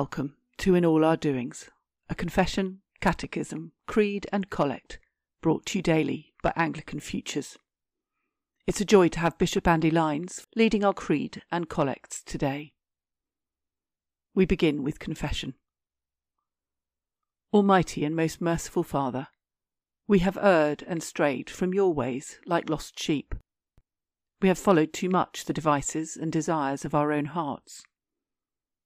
welcome to In All Our Doings, a confession, catechism, creed, and collect brought to you daily by Anglican Futures. It's a joy to have Bishop Andy Lines leading our creed and collects today. We begin with confession. Almighty and most merciful Father, we have erred and strayed from your ways like lost sheep. We have followed too much the devices and desires of our own hearts.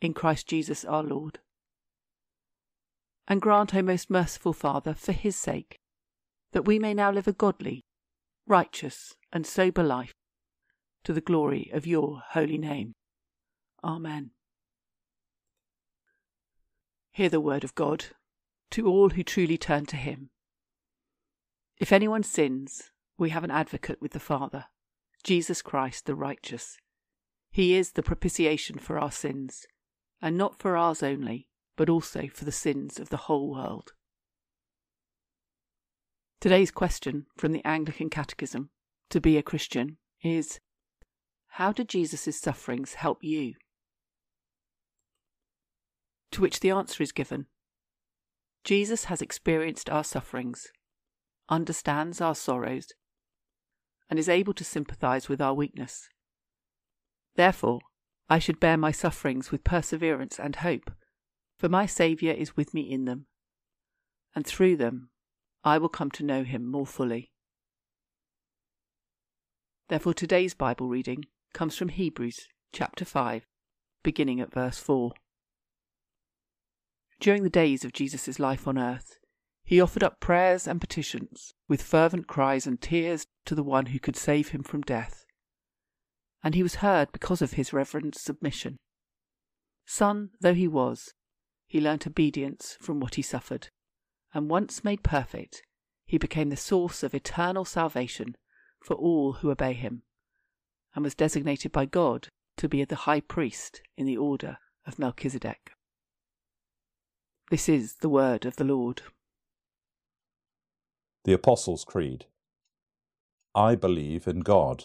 in Christ Jesus our Lord. And grant, O most merciful Father, for his sake, that we may now live a godly, righteous, and sober life, to the glory of your holy name. Amen. Hear the word of God to all who truly turn to him. If anyone sins, we have an advocate with the Father, Jesus Christ the righteous. He is the propitiation for our sins, and not for ours only, but also for the sins of the whole world. Today's question from the Anglican Catechism to be a Christian is How do Jesus' sufferings help you? To which the answer is given Jesus has experienced our sufferings, understands our sorrows, and is able to sympathize with our weakness. Therefore, I should bear my sufferings with perseverance and hope, for my Saviour is with me in them, and through them I will come to know him more fully. Therefore, today's Bible reading comes from Hebrews chapter 5, beginning at verse 4. During the days of Jesus' life on earth, he offered up prayers and petitions with fervent cries and tears to the one who could save him from death. And he was heard because of his reverent submission. Son though he was, he learnt obedience from what he suffered, and once made perfect, he became the source of eternal salvation for all who obey him, and was designated by God to be the high priest in the order of Melchizedek. This is the word of the Lord. The Apostles' Creed. I believe in God,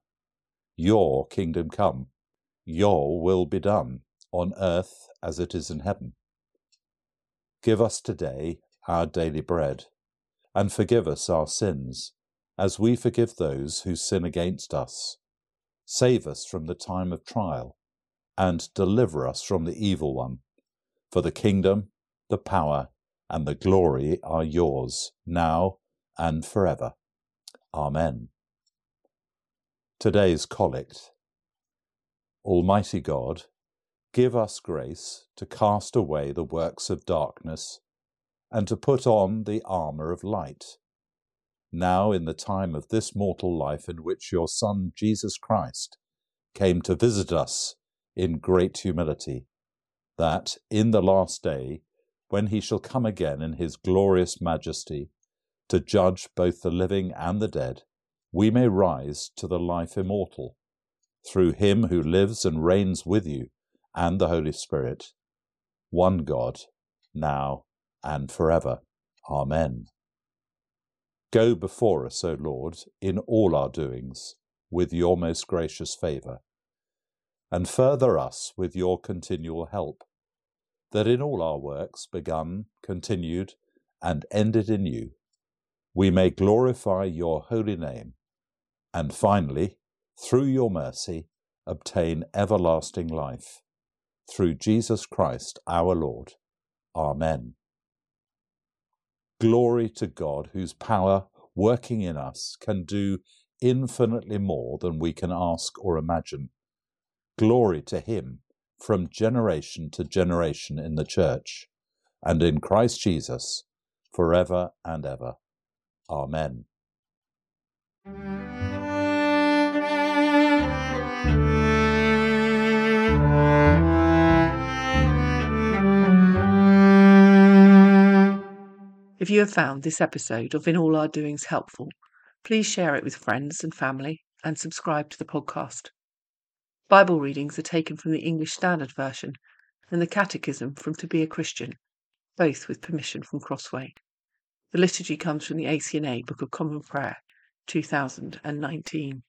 Your kingdom come, your will be done, on earth as it is in heaven. Give us today our daily bread, and forgive us our sins, as we forgive those who sin against us. Save us from the time of trial, and deliver us from the evil one. For the kingdom, the power, and the glory are yours, now and forever. Amen. Today's Collect Almighty God, give us grace to cast away the works of darkness and to put on the armour of light. Now, in the time of this mortal life in which your Son Jesus Christ came to visit us in great humility, that in the last day, when he shall come again in his glorious majesty to judge both the living and the dead, we may rise to the life immortal through him who lives and reigns with you and the Holy Spirit, one God, now and forever. Amen. Go before us, O Lord, in all our doings, with your most gracious favour, and further us with your continual help, that in all our works, begun, continued, and ended in you, we may glorify your holy name, and finally, through your mercy, obtain everlasting life. Through Jesus Christ our Lord. Amen. Glory to God, whose power working in us can do infinitely more than we can ask or imagine. Glory to Him from generation to generation in the Church and in Christ Jesus forever and ever. Amen. If you have found this episode of In All Our Doings helpful, please share it with friends and family and subscribe to the podcast. Bible readings are taken from the English Standard Version and the Catechism from To Be a Christian, both with permission from Crossway. The liturgy comes from the ACNA Book of Common Prayer, 2019.